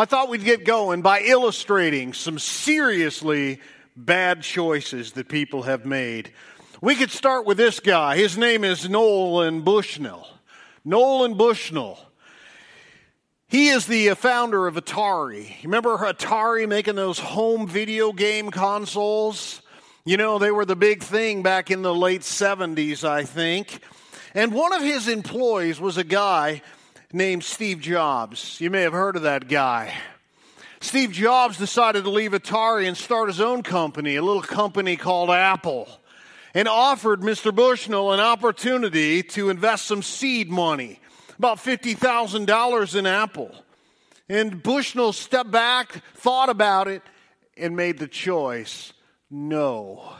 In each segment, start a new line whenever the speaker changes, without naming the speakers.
I thought we'd get going by illustrating some seriously bad choices that people have made. We could start with this guy. His name is Nolan Bushnell. Nolan Bushnell. He is the founder of Atari. Remember Atari making those home video game consoles? You know, they were the big thing back in the late 70s, I think. And one of his employees was a guy named Steve Jobs. You may have heard of that guy. Steve Jobs decided to leave Atari and start his own company, a little company called Apple, and offered Mr. Bushnell an opportunity to invest some seed money, about $50,000 in Apple. And Bushnell stepped back, thought about it, and made the choice no.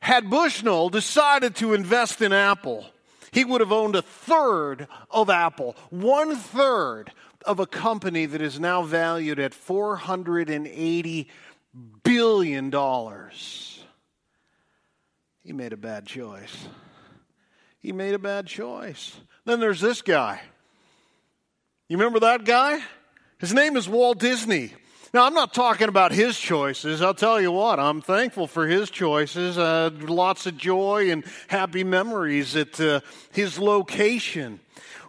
Had Bushnell decided to invest in Apple, he would have owned a third of Apple, one third of a company that is now valued at $480 billion. He made a bad choice. He made a bad choice. Then there's this guy. You remember that guy? His name is Walt Disney. Now, I'm not talking about his choices. I'll tell you what, I'm thankful for his choices. Uh, lots of joy and happy memories at uh, his location.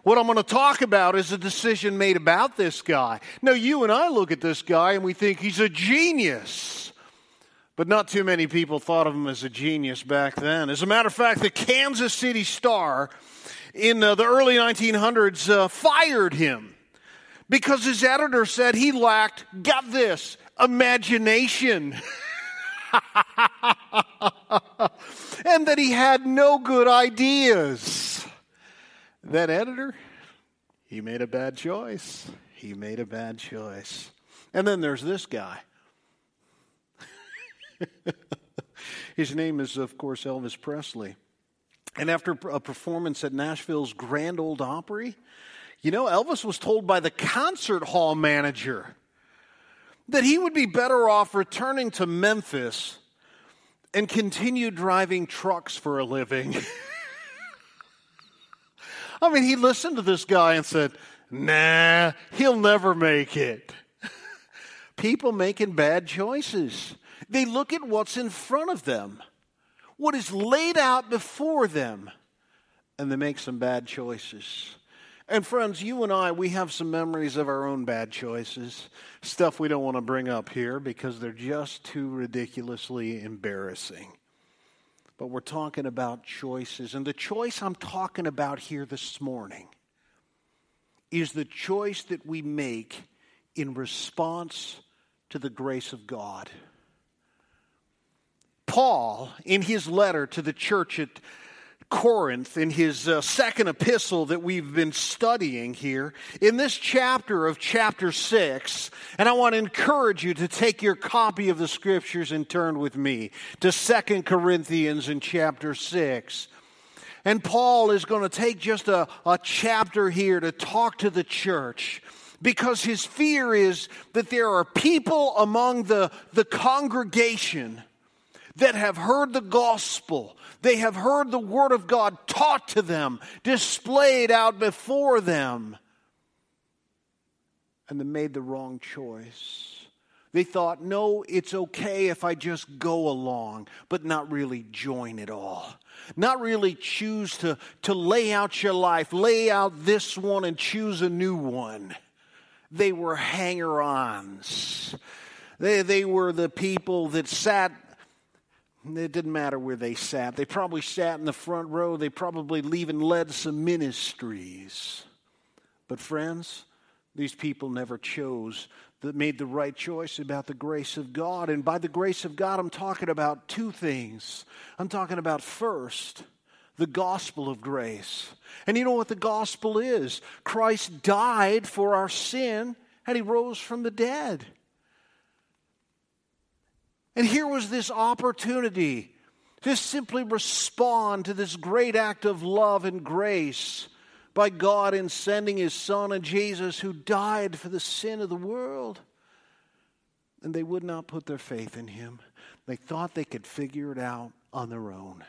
What I'm going to talk about is a decision made about this guy. Now, you and I look at this guy and we think he's a genius. But not too many people thought of him as a genius back then. As a matter of fact, the Kansas City Star in uh, the early 1900s uh, fired him because his editor said he lacked, got this, imagination. and that he had no good ideas. That editor, he made a bad choice. He made a bad choice. And then there's this guy. His name is, of course, Elvis Presley. And after a performance at Nashville's Grand Old Opry, you know, Elvis was told by the concert hall manager that he would be better off returning to Memphis and continue driving trucks for a living. I mean, he listened to this guy and said, nah, he'll never make it. People making bad choices. They look at what's in front of them, what is laid out before them, and they make some bad choices. And friends, you and I, we have some memories of our own bad choices, stuff we don't want to bring up here because they're just too ridiculously embarrassing. But we're talking about choices. And the choice I'm talking about here this morning is the choice that we make in response to the grace of God. Paul, in his letter to the church at Corinth in his uh, second epistle that we've been studying here in this chapter of chapter 6 and I want to encourage you to take your copy of the scriptures and turn with me to Second Corinthians in chapter 6 and Paul is going to take just a, a chapter here to talk to the church because his fear is that there are people among the, the congregation that have heard the gospel they have heard the Word of God taught to them, displayed out before them, and they made the wrong choice. They thought, no, it's okay if I just go along, but not really join it all. Not really choose to, to lay out your life, lay out this one and choose a new one. They were hanger ons. They, they were the people that sat it didn't matter where they sat. They probably sat in the front row. They probably even led some ministries. But, friends, these people never chose that made the right choice about the grace of God. And by the grace of God, I'm talking about two things. I'm talking about first, the gospel of grace. And you know what the gospel is? Christ died for our sin and he rose from the dead. And here was this opportunity to simply respond to this great act of love and grace by God in sending His Son and Jesus, who died for the sin of the world. And they would not put their faith in Him. They thought they could figure it out on their own.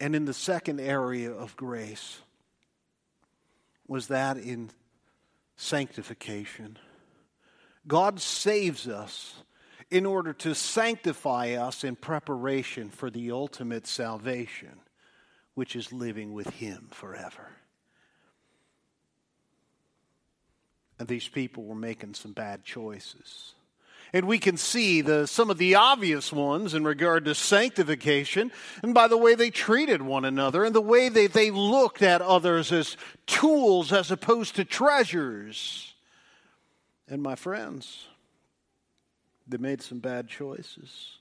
And in the second area of grace was that in sanctification. God saves us in order to sanctify us in preparation for the ultimate salvation, which is living with Him forever. And these people were making some bad choices. And we can see the, some of the obvious ones in regard to sanctification, and by the way they treated one another, and the way they, they looked at others as tools as opposed to treasures. And my friends, they made some bad choices.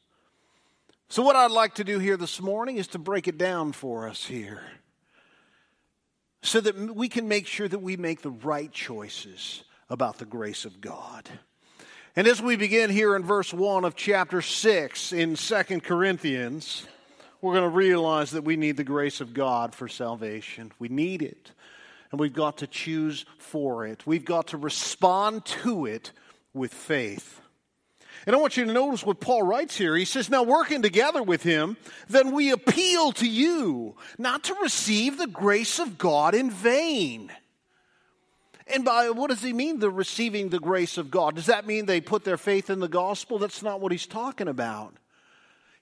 So, what I'd like to do here this morning is to break it down for us here so that we can make sure that we make the right choices about the grace of God. And as we begin here in verse 1 of chapter 6 in 2 Corinthians, we're going to realize that we need the grace of God for salvation. We need it. And we've got to choose for it. We've got to respond to it with faith. And I want you to notice what Paul writes here. He says, Now working together with him, then we appeal to you not to receive the grace of God in vain. And by what does he mean, the receiving the grace of God? Does that mean they put their faith in the gospel? That's not what he's talking about.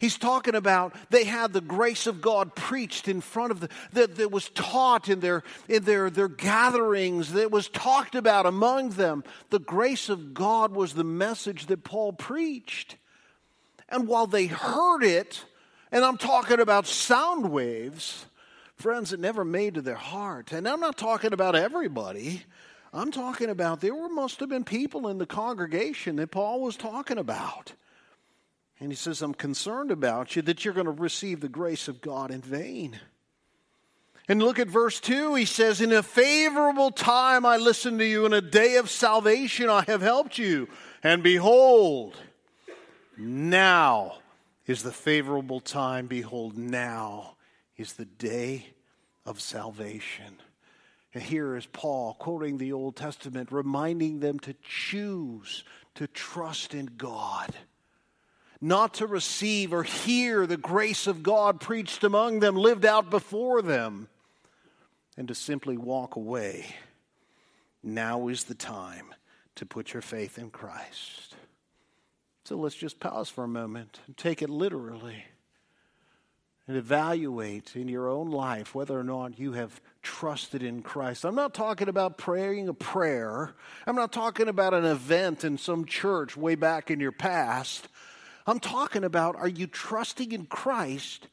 He's talking about they had the grace of God preached in front of them, that, was taught in, their, in their, their gatherings, that was talked about among them. The grace of God was the message that Paul preached. And while they heard it, and I'm talking about sound waves, friends, it never made to their heart. And I'm not talking about everybody. I'm talking about there must have been people in the congregation that Paul was talking about. And he says, I'm concerned about you that you're going to receive the grace of God in vain. And look at verse 2. He says, In a favorable time I listened to you, in a day of salvation I have helped you. And behold, now is the favorable time. Behold, now is the day of salvation. And here is Paul quoting the Old Testament, reminding them to choose to trust in God, not to receive or hear the grace of God preached among them, lived out before them, and to simply walk away. Now is the time to put your faith in Christ. So let's just pause for a moment and take it literally and evaluate in your own life whether or not you have trusted in Christ. I'm not talking about praying a prayer. I'm not talking about an event in some church way back in your past. I'm talking about are you trusting in Christ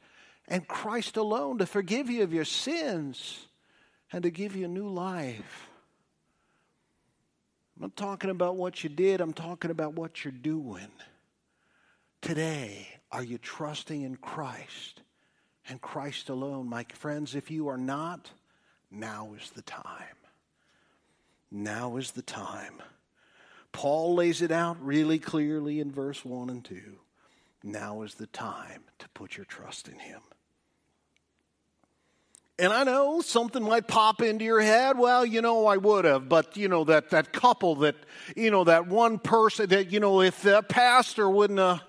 and Christ alone to forgive you of your sins and to give you a new life? I'm not talking about what you did, I'm talking about what you're doing. Today, are you trusting in Christ? and Christ alone. My friends, if you are not, now is the time. Now is the time. Paul lays it out really clearly in verse 1 and 2. Now is the time to put your trust in Him. And I know something might pop into your head. Well, you know, I would have, but you know, that, that couple that, you know, that one person that, you know, if that pastor wouldn't have,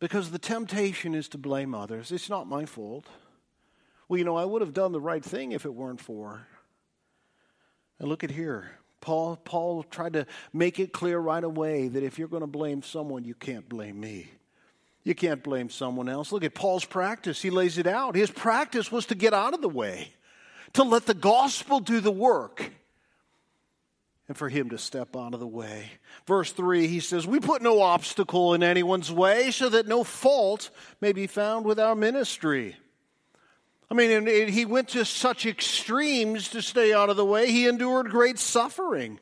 because the temptation is to blame others. It's not my fault. Well, you know, I would have done the right thing if it weren't for. And look at here. Paul, Paul tried to make it clear right away that if you're going to blame someone, you can't blame me. You can't blame someone else. Look at Paul's practice. He lays it out. His practice was to get out of the way, to let the gospel do the work and for him to step out of the way. Verse 3, he says, We put no obstacle in anyone's way so that no fault may be found with our ministry. I mean, and he went to such extremes to stay out of the way. He endured great suffering.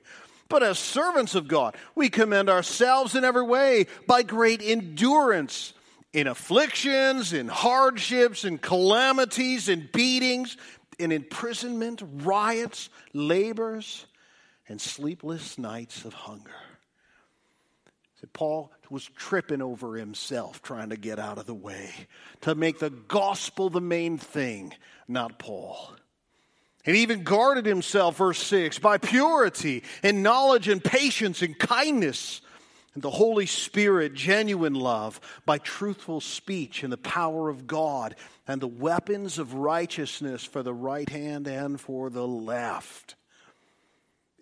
But as servants of God, we commend ourselves in every way by great endurance in afflictions, in hardships, in calamities, in beatings, in imprisonment, riots, labors and sleepless nights of hunger. Paul was tripping over himself trying to get out of the way, to make the gospel the main thing, not Paul. And he even guarded himself, verse 6, by purity and knowledge and patience and kindness and the Holy Spirit, genuine love, by truthful speech and the power of God and the weapons of righteousness for the right hand and for the left.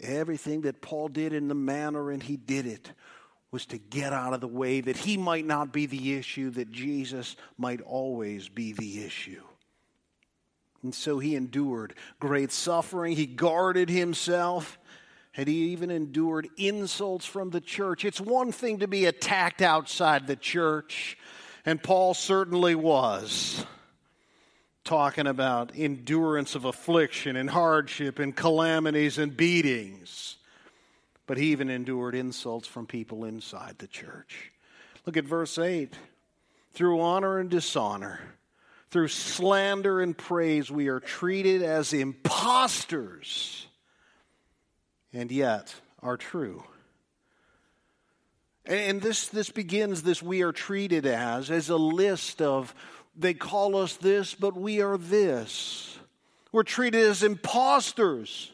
Everything that Paul did in the manner and he did it was to get out of the way that he might not be the issue, that Jesus might always be the issue. And so he endured great suffering. He guarded himself. And he even endured insults from the church. It's one thing to be attacked outside the church, and Paul certainly was talking about endurance of affliction and hardship and calamities and beatings. But he even endured insults from people inside the church. Look at verse 8. Through honor and dishonor, through slander and praise, we are treated as impostors, and yet are true. And this, this begins this we are treated as, as a list of they call us this, but we are this. We're treated as impostors,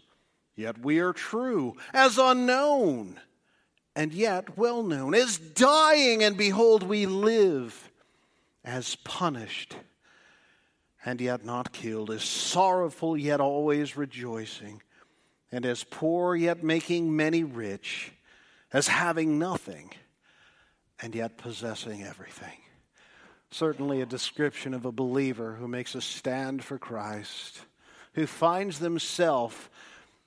yet we are true, as unknown, and yet well known, as dying, and behold, we live, as punished, and yet not killed, as sorrowful, yet always rejoicing, and as poor, yet making many rich, as having nothing, and yet possessing everything. Certainly a description of a believer who makes a stand for Christ, who finds themselves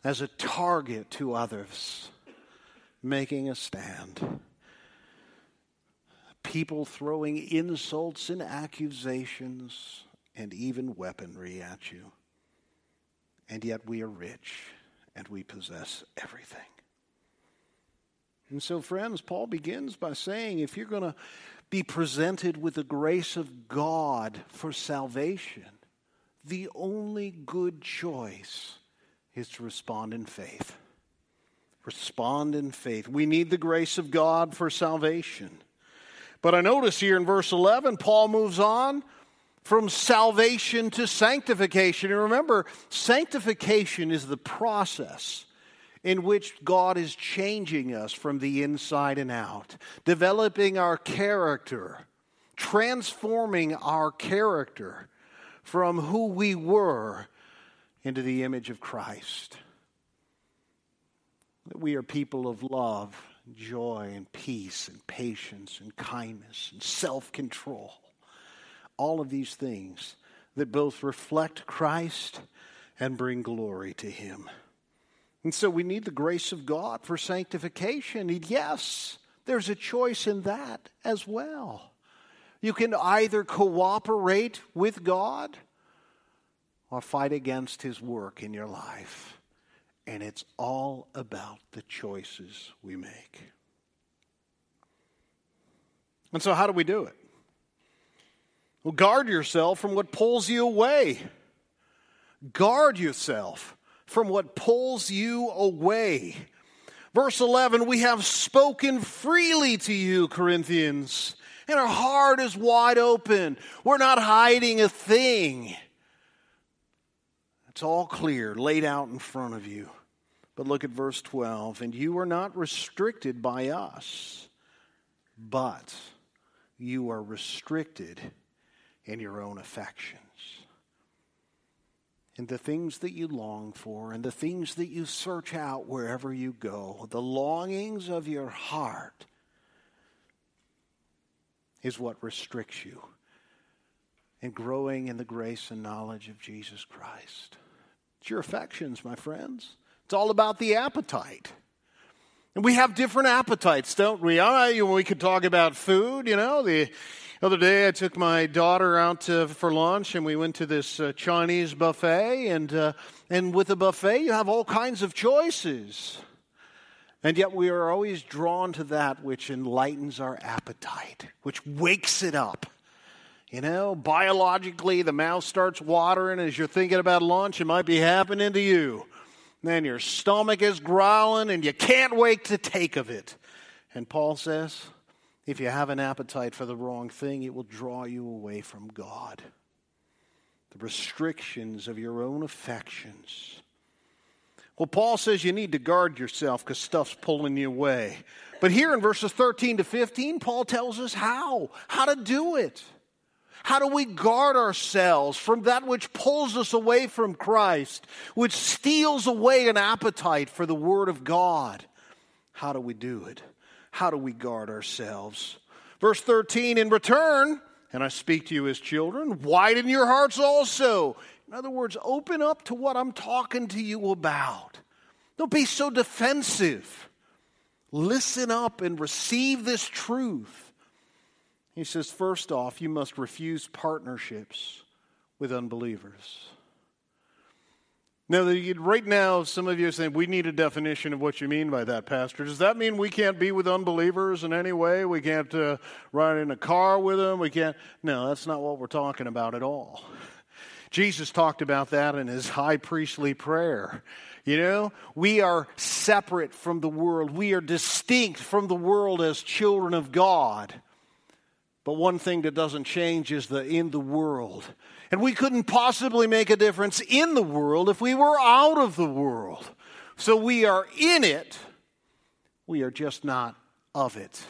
as a target to others, making a stand. People throwing insults and accusations and even weaponry at you. And yet we are rich and we possess everything. And so, friends, Paul begins by saying if you're going to be presented with the grace of God for salvation, the only good choice is to respond in faith. Respond in faith. We need the grace of God for salvation. But I notice here in verse 11, Paul moves on from salvation to sanctification. And remember, sanctification is the process in which God is changing us from the inside and out, developing our character, transforming our character from who we were into the image of Christ. That we are people of love, joy, and peace, and patience, and kindness, and self control. All of these things that both reflect Christ and bring glory to Him. And so we need the grace of God for sanctification. And yes, there's a choice in that as well. You can either cooperate with God or fight against His work in your life. And it's all about the choices we make. And so, how do we do it? Well, guard yourself from what pulls you away. Guard yourself from what pulls you away. Verse 11, we have spoken freely to you, Corinthians, and our heart is wide open. We're not hiding a thing. It's all clear, laid out in front of you. But look at verse 12. And you are not restricted by us, but you are restricted in your own affections. and the things that you long for and the things that you search out wherever you go, the longings of your heart is what restricts you in growing in the grace and knowledge of Jesus Christ. It's your affections, my friends. It's all about the appetite. And we have different appetites, don't we? I, we could talk about food, you know, the the other day, I took my daughter out to, for lunch, and we went to this uh, Chinese buffet. And, uh, and with a buffet, you have all kinds of choices. And yet, we are always drawn to that which enlightens our appetite, which wakes it up. You know, biologically, the mouth starts watering as you're thinking about lunch. It might be happening to you. then your stomach is growling, and you can't wait to take of it. And Paul says, if you have an appetite for the wrong thing, it will draw you away from God. The restrictions of your own affections. Well, Paul says you need to guard yourself because stuff's pulling you away. But here in verses 13 to 15, Paul tells us how, how to do it. How do we guard ourselves from that which pulls us away from Christ, which steals away an appetite for the Word of God? How do we do it? How do we guard ourselves? Verse 13, in return, and I speak to you as children, widen your hearts also. In other words, open up to what I'm talking to you about. Don't be so defensive. Listen up and receive this truth. He says, first off, you must refuse partnerships with unbelievers. Now, right now, some of you are saying, we need a definition of what you mean by that, Pastor. Does that mean we can't be with unbelievers in any way? We can't uh, ride in a car with them? We can't. No, that's not what we're talking about at all. Jesus talked about that in his high priestly prayer. You know, we are separate from the world, we are distinct from the world as children of God. But one thing that doesn't change is the in the world. And we couldn't possibly make a difference in the world if we were out of the world. So we are in it, we are just not of it.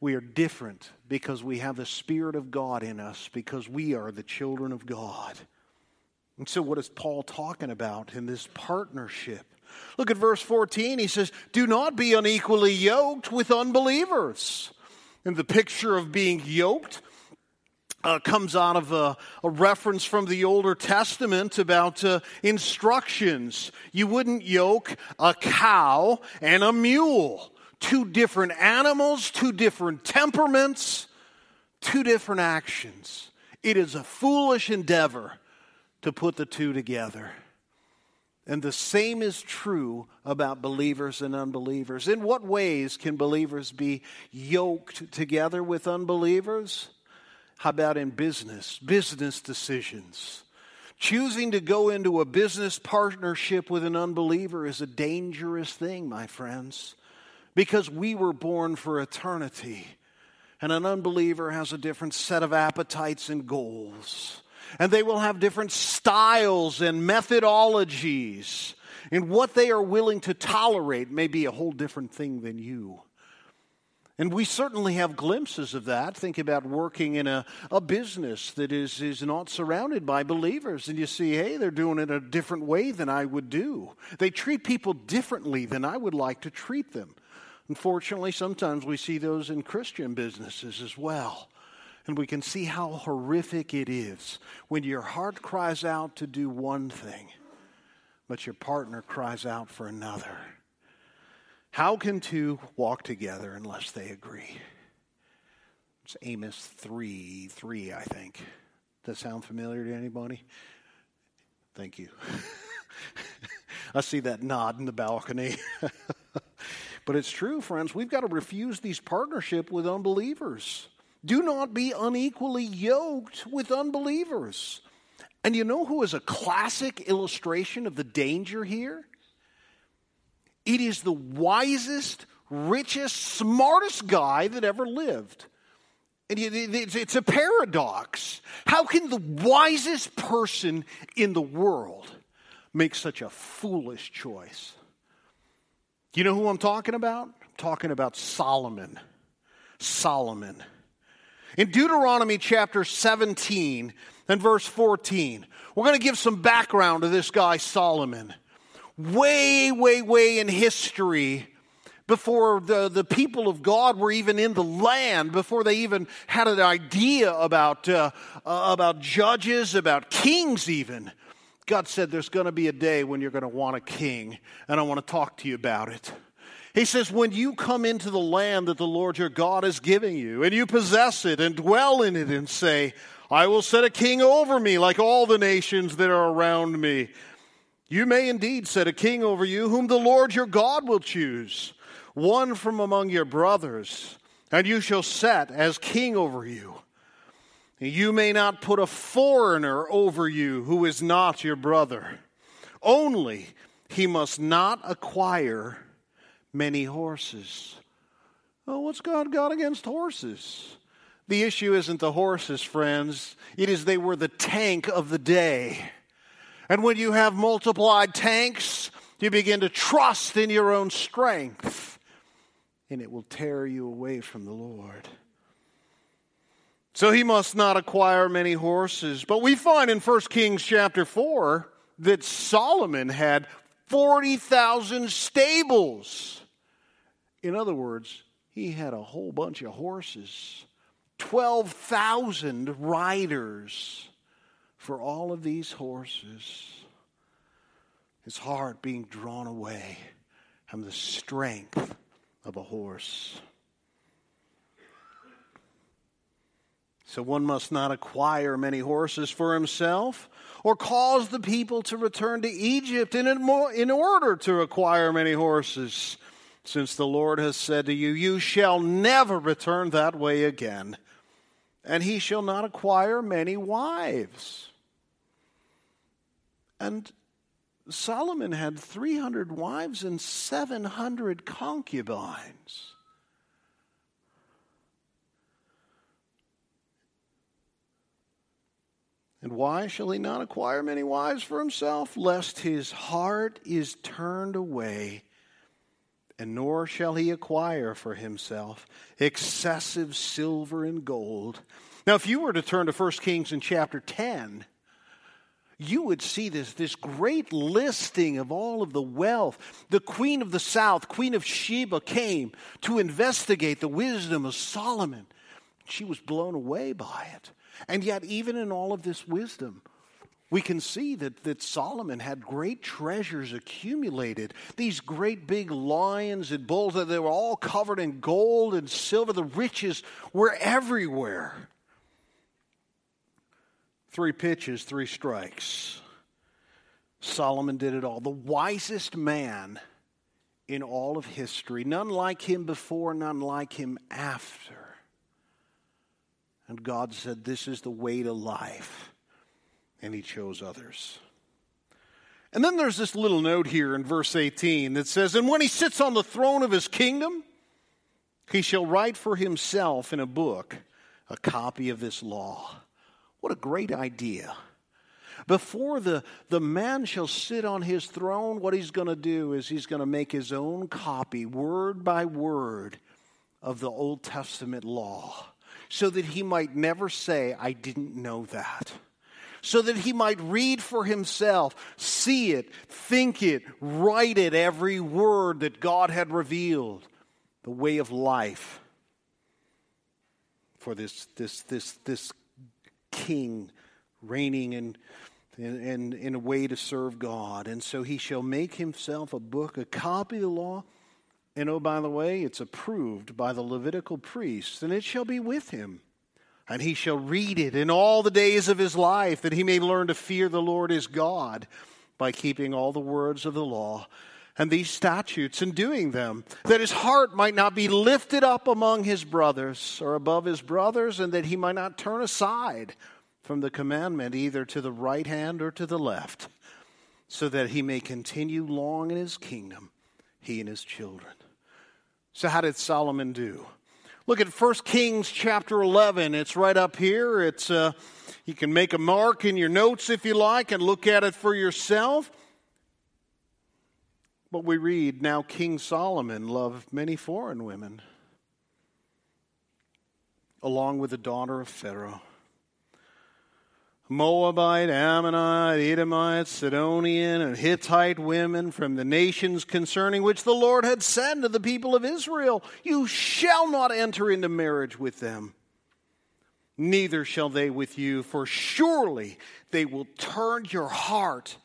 We are different because we have the Spirit of God in us, because we are the children of God. And so, what is Paul talking about in this partnership? Look at verse 14. He says, Do not be unequally yoked with unbelievers. And the picture of being yoked uh, comes out of a, a, reference from the Older Testament about uh, instructions. You wouldn't yoke a cow and a mule, two different animals, two different temperaments, two different actions. It is a foolish endeavor to put the two together. And the same is true about believers and unbelievers. In what ways can believers be yoked together with unbelievers? How about in business, business decisions? Choosing to go into a business partnership with an unbeliever is a dangerous thing, my friends, because we were born for eternity, and an unbeliever has a different set of appetites and goals and they will have different styles and methodologies. And what they are willing to tolerate may be a whole different thing than you. And we certainly have glimpses of that. Think about working in a, a business that is, is not surrounded by believers, and you see, hey, they're doing it a different way than I would do. They treat people differently than I would like to treat them. Unfortunately, sometimes we see those in Christian businesses as well. And we can see how horrific it is when your heart cries out to do one thing, but your partner cries out for another. How can two walk together unless they agree? It's Amos 3 3, I think. Does that sound familiar to anybody? Thank you. I see that nod in the balcony. but it's true, friends. We've got to refuse these partnership with unbelievers. Do not be unequally yoked with unbelievers. And you know who is a classic illustration of the danger here? It is the wisest, richest, smartest guy that ever lived. And it's a paradox. How can the wisest person in the world make such a foolish choice? You know who I'm talking about? I'm talking about Solomon. Solomon. In Deuteronomy chapter 17 and verse 14, we're going to give some background to this guy, Solomon. Way, way, way in history, before the, the people of God were even in the land, before they even had an idea about, uh, uh, about judges, about kings, even. God said, There's going to be a day when you're going to want a king, and I want to talk to you about it. He says, When you come into the land that the Lord your God is giving you, and you possess it and dwell in it, and say, I will set a king over me like all the nations that are around me. You may indeed set a king over you, whom the Lord your God will choose, one from among your brothers, and you shall set as king over you. You may not put a foreigner over you who is not your brother. Only he must not acquire many horses. Oh, what's God got against horses? The issue isn't the horses, friends. It is they were the tank of the day. And when you have multiplied tanks, you begin to trust in your own strength, and it will tear you away from the Lord. So he must not acquire many horses. But we find in 1 Kings chapter 4 that Solomon had 40,000 stables. In other words, he had a whole bunch of horses, 12,000 riders for all of these horses. His heart being drawn away from the strength of a horse. So one must not acquire many horses for himself or cause the people to return to Egypt in, in order to acquire many horses, since the Lord has said to you, You shall never return that way again, and he shall not acquire many wives. And Solomon had 300 wives and 700 concubines. And why shall he not acquire many wives for himself? Lest his heart is turned away, and nor shall he acquire for himself excessive silver and gold. Now, if you were to turn to 1 Kings in chapter 10, you would see this, this great listing of all of the wealth. The queen of the south, Queen of Sheba, came to investigate the wisdom of Solomon. She was blown away by it. And yet, even in all of this wisdom, we can see that, that Solomon had great treasures accumulated. These great big lions and bulls, they were all covered in gold and silver. The riches were everywhere. Three pitches, three strikes. Solomon did it all. The wisest man in all of history. None like him before, none like him after. And God said, This is the way to life. And He chose others. And then there's this little note here in verse 18 that says, And when He sits on the throne of His kingdom, He shall write for Himself in a book a copy of this law. What a great idea. Before the, the man shall sit on his throne, what he's going to do is he's going to make his own copy, word by word, of the Old Testament law so that he might never say, I didn't know that. So that he might read for himself, see it, think it, write it, every word that God had revealed, the way of life for this, this, this, this king reigning in, in, in a way to serve God. And so he shall make himself a book, a copy of the law and oh, by the way, it's approved by the Levitical priests, and it shall be with him. And he shall read it in all the days of his life, that he may learn to fear the Lord his God by keeping all the words of the law and these statutes and doing them, that his heart might not be lifted up among his brothers or above his brothers, and that he might not turn aside from the commandment either to the right hand or to the left, so that he may continue long in his kingdom, he and his children. So, how did Solomon do? Look at 1 Kings chapter 11. It's right up here. It's, uh, you can make a mark in your notes if you like and look at it for yourself. But we read now King Solomon loved many foreign women, along with the daughter of Pharaoh. Moabite, Ammonite, Edomite, Sidonian, and Hittite women from the nations concerning which the Lord had said to the people of Israel, You shall not enter into marriage with them, neither shall they with you, for surely they will turn your heart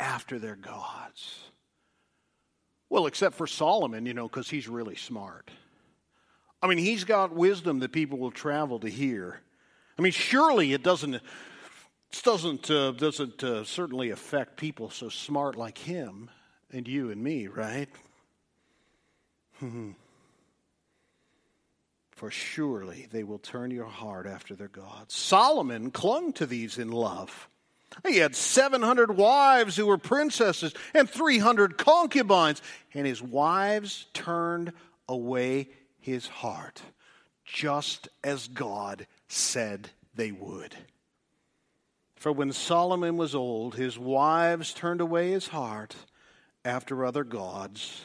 after their gods. Well, except for Solomon, you know, because he's really smart. I mean, he's got wisdom that people will travel to hear. I mean, surely it doesn't this doesn't, uh, doesn't uh, certainly affect people so smart like him and you and me, right? For surely they will turn your heart after their gods. Solomon clung to these in love. He had 700 wives who were princesses and 300 concubines, and his wives turned away his heart, just as God said they would. For when Solomon was old, his wives turned away his heart after other gods.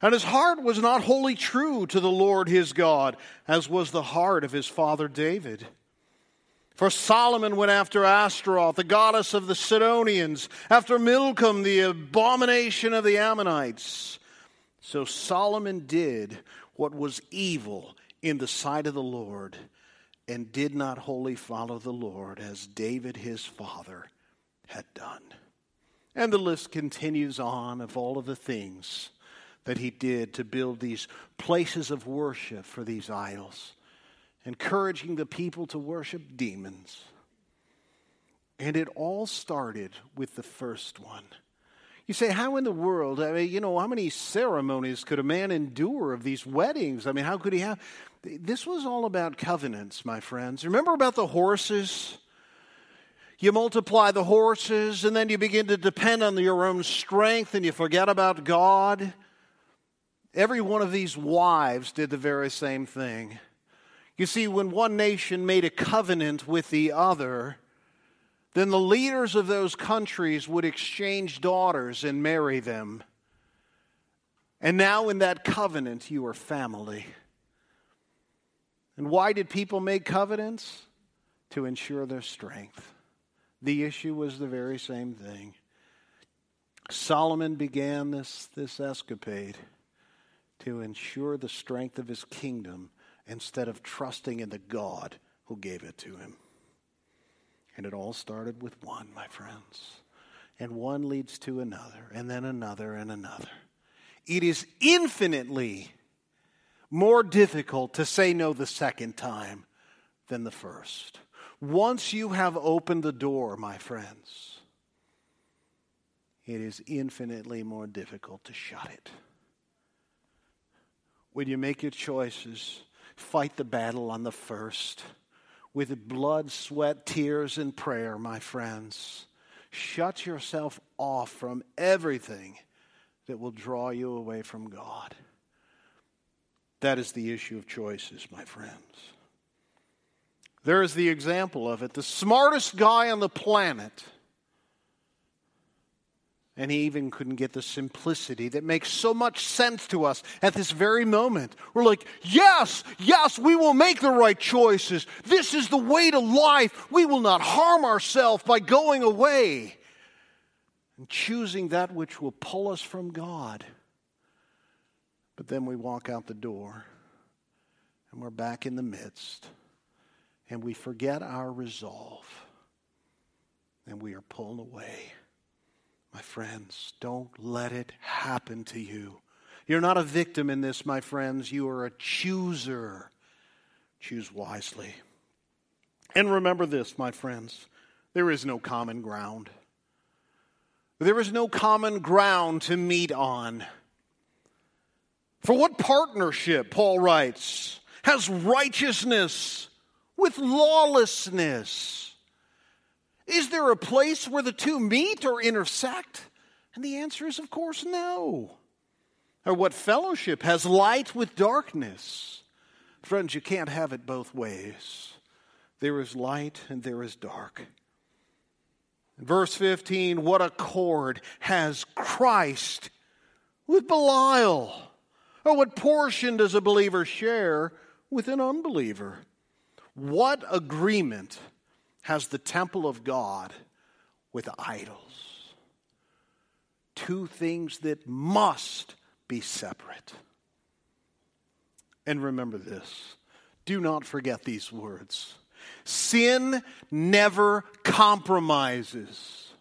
And his heart was not wholly true to the Lord his God, as was the heart of his father David. For Solomon went after Ashtaroth, the goddess of the Sidonians, after Milcom, the abomination of the Ammonites. So Solomon did what was evil in the sight of the Lord and did not wholly follow the Lord as David his father had done. And the list continues on of all of the things that he did to build these places of worship for these idols, encouraging the people to worship demons. And it all started with the first one. You say, how in the world? I mean, you know, how many ceremonies could a man endure of these weddings? I mean, how could he have? This was all about covenants, my friends. Remember about the horses? You multiply the horses, and then you begin to depend on your own strength, and you forget about God. Every one of these wives did the very same thing. You see, when one nation made a covenant with the other, then the leaders of those countries would exchange daughters and marry them. And now, in that covenant, you are family. And why did people make covenants? To ensure their strength. The issue was the very same thing. Solomon began this, this escapade to ensure the strength of his kingdom instead of trusting in the God who gave it to him. And it all started with one, my friends. And one leads to another, and then another, and another. It is infinitely more difficult to say no the second time than the first. Once you have opened the door, my friends, it is infinitely more difficult to shut it. When you make your choices, fight the battle on the first with blood, sweat, tears, and prayer, my friends. Shut yourself off from everything that will draw you away from God. That is the issue of choices, my friends. There is the example of it. The smartest guy on the planet, and he even couldn't get the simplicity that makes so much sense to us at this very moment. We're like, yes, yes, we will make the right choices. This is the way to life. We will not harm ourselves by going away and choosing that which will pull us from God. But then we walk out the door and we're back in the midst and we forget our resolve and we are pulled away. My friends, don't let it happen to you. You're not a victim in this, my friends. You are a chooser. Choose wisely. And remember this, my friends there is no common ground. There is no common ground to meet on. For what partnership, Paul writes, has righteousness with lawlessness? Is there a place where the two meet or intersect? And the answer is, of course, no. Or what fellowship has light with darkness? Friends, you can't have it both ways. There is light and there is dark. Verse 15, what accord has Christ with Belial? Or what portion does a believer share with an unbeliever? What agreement has the temple of God with idols? Two things that must be separate. And remember this do not forget these words. Sin never compromises.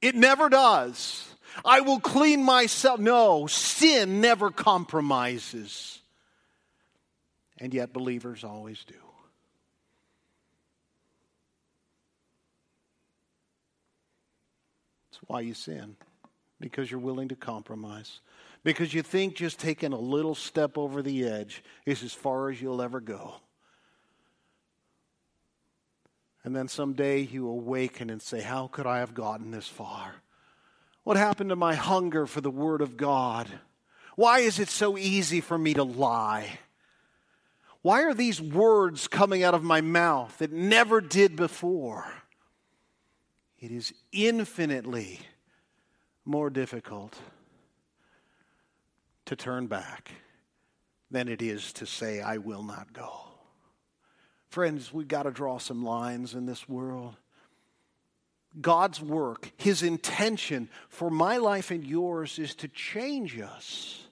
It never does. I will clean myself. No, sin never compromises. And yet, believers always do. That's why you sin, because you're willing to compromise. Because you think just taking a little step over the edge is as far as you'll ever go. And then someday you awaken and say, How could I have gotten this far? What happened to my hunger for the Word of God? Why is it so easy for me to lie? Why are these words coming out of my mouth that never did before? It is infinitely more difficult to turn back than it is to say, I will not go. Friends, we've got to draw some lines in this world. God's work, His intention for my life and yours is to change us,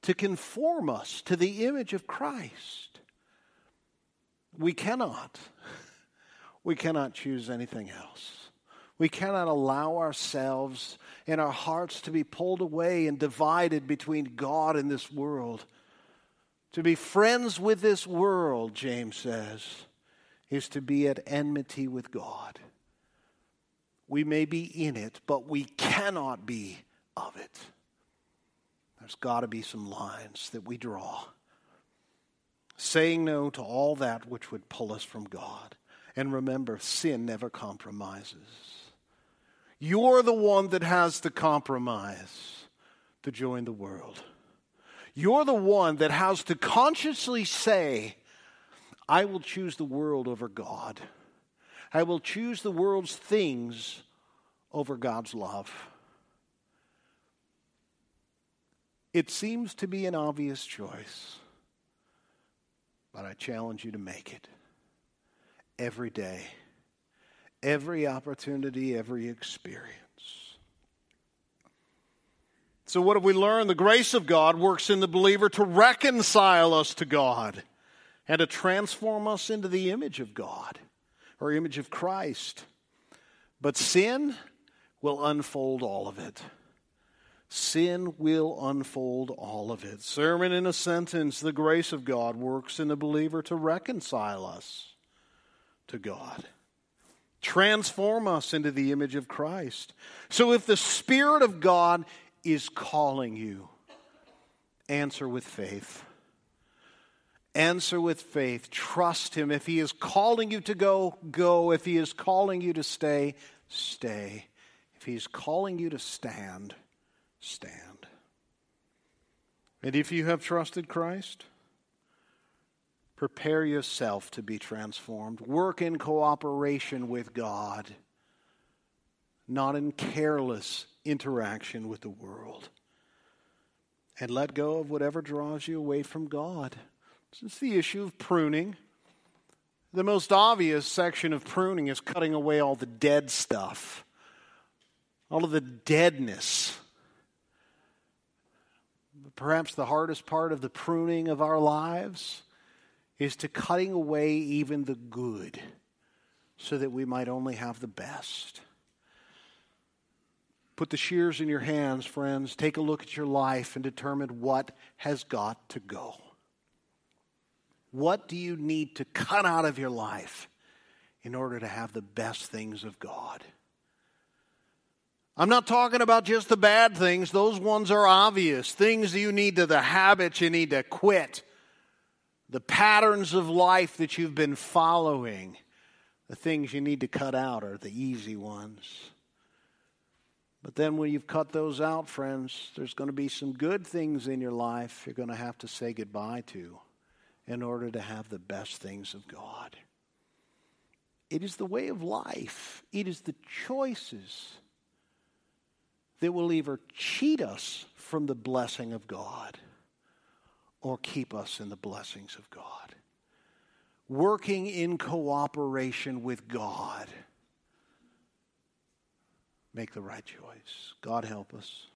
to conform us to the image of Christ. We cannot, we cannot choose anything else. We cannot allow ourselves and our hearts to be pulled away and divided between God and this world. To be friends with this world, James says, is to be at enmity with God. We may be in it, but we cannot be of it. There's got to be some lines that we draw. Saying no to all that which would pull us from God. And remember, sin never compromises. You're the one that has to compromise to join the world. You're the one that has to consciously say, I will choose the world over God. I will choose the world's things over God's love. It seems to be an obvious choice, but I challenge you to make it every day every opportunity, every experience. So, what have we learned? The grace of God works in the believer to reconcile us to God and to transform us into the image of God or image of Christ. But sin will unfold all of it. Sin will unfold all of it. Sermon in a sentence the grace of God works in the believer to reconcile us to God transform us into the image of Christ. So if the Spirit of God is calling you, answer with faith. Answer with faith. Trust Him. If He is calling you to go, go. If He is calling you to stay, stay. If He is calling you to stand, stand. And if you have trusted Christ, Prepare yourself to be transformed. Work in cooperation with God, not in careless interaction with the world. And let go of whatever draws you away from God. It's the issue of pruning. The most obvious section of pruning is cutting away all the dead stuff, all of the deadness. Perhaps the hardest part of the pruning of our lives is to cutting away even the good so that we might only have the best. Put the shears in your hands, friends. Take a look at your life and determine what has got to go. What do you need to cut out of your life in order to have the best things of God? I'm not talking about just the bad things, those ones are obvious. Things you need to, the habits you need to quit the patterns of life that you've been following, the things you need to cut out are the easy ones. But then when you've cut those out, friends, there's going to be some good things in your life you're going to have to say goodbye to in order to have the best things of God. It is the way of life, it is the choices that will either cheat us from the blessing of God or keep us in the blessings of God. Working in cooperation with God. Make the right choice. God help us.